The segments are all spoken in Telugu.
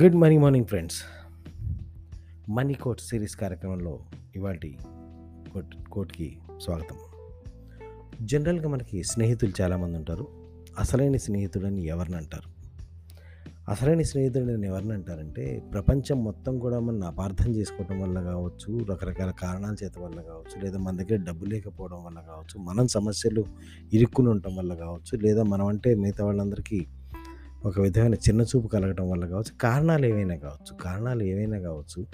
Good morning morning friends. Money quote series కార్యక్రమంలో ఇవాటి కోట్ కోట్కి స్వాగతం. జనరల్గా మనకి స్నేహితులు చాలామంది ఉంటారు. అసలైన స్నేహితుడని ఎవరిని అంటారు? అసలైన స్నేహితుడని ఎవరిని అంటారంటే ప్రపంచం మొత్తం కూడా మనం అపార్థం చేసుకోవడం వల్ల కావచ్చు రకరకాల కారణాల చేత వల్ల కావచ్చు లేదా మన దగ్గర డబ్బు లేకపోవడం వల్ల కావచ్చు మనం సమస్యలు ఇరుక్కుని ఉండటం వల్ల కావచ్చు లేదా మనం అంటే మిగతా వాళ్ళందరికీ ఒక విధమైన చిన్న చూపు కలగటం వల్ల కావచ్చు కారణాలు ఏవైనా కావచ్చు కారణాలు ఏవైనా కావచ్చు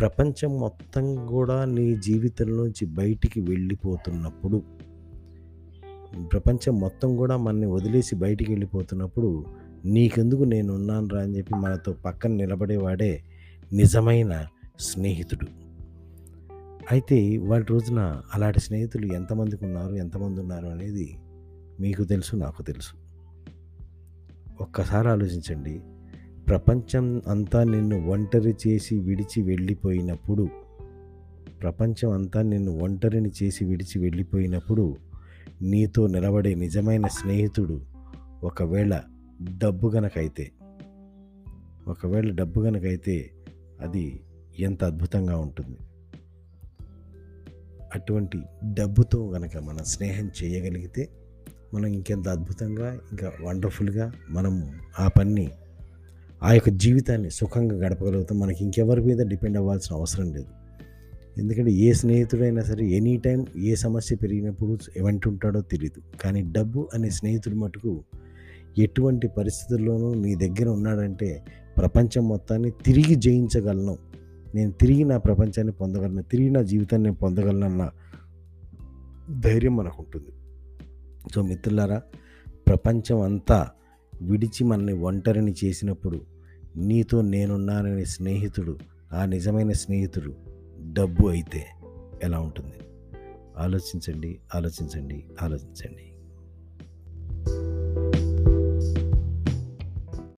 ప్రపంచం మొత్తం కూడా నీ జీవితంలోంచి బయటికి వెళ్ళిపోతున్నప్పుడు ప్రపంచం మొత్తం కూడా మనని వదిలేసి బయటికి వెళ్ళిపోతున్నప్పుడు నీకెందుకు నేను ఉన్నాను రా అని చెప్పి మనతో పక్కన నిలబడేవాడే నిజమైన స్నేహితుడు. అయితే వాటి రోజున అలాంటి స్నేహితులు ఎంతమందికి ఉన్నారు ఎంతమంది ఉన్నారు అనేది మీకు తెలుసు నాకు తెలుసు. ఒక్కసారి ఆలోచించండి. ప్రపంచం అంతా నిన్ను ఒంటరి చేసి విడిచి వెళ్ళిపోయినప్పుడు ప్రపంచం అంతా నిన్ను ఒంటరిని చేసి విడిచి వెళ్ళిపోయినప్పుడు నీతో నిలబడే నిజమైన స్నేహితుడు ఒకవేళ డబ్బు గనకైతే ఒకవేళ డబ్బు గనకైతే అది ఎంత అద్భుతంగా ఉంటుంది. అటువంటి డబ్బుతో గనక మనం స్నేహం చేయగలిగితే మనం ఇంకెంత అద్భుతంగా ఇంకా వండర్ఫుల్గా మనం ఆ పని ఆ యొక్క జీవితాన్ని సుఖంగా గడపగలుగుతాం. మనకి ఇంకెవరి మీద డిపెండ్ అవ్వాల్సిన అవసరం లేదు. ఎందుకంటే ఏ స్నేహితుడైనా సరే ఎనీ టైం ఏ సమస్య పెరిగినప్పుడు ఎవరికి ఉంటాడో తెలియదు కానీ డబ్బు అనే స్నేహితుడు మటుకు ఎటువంటి పరిస్థితుల్లోనూ నీ దగ్గర ఉన్నాడంటే ప్రపంచం మొత్తాన్ని తిరిగి జయించగలను. నేను తిరిగి నా ప్రపంచాన్ని పొందగలను తిరిగి నా జీవితాన్ని నేను పొందగలనన్న ధైర్యం మనకు ఉంటుంది సో మిత్రులారా ప్రపంచం అంతా విడిచి మనల్ని ఒంటరిని చేసినప్పుడు నీతో నేనున్నాననే స్నేహితుడు ఆ నిజమైన స్నేహితుడు డబ్బు అయితే ఎలా ఉంటుంది? ఆలోచించండి ఆలోచించండి ఆలోచించండి.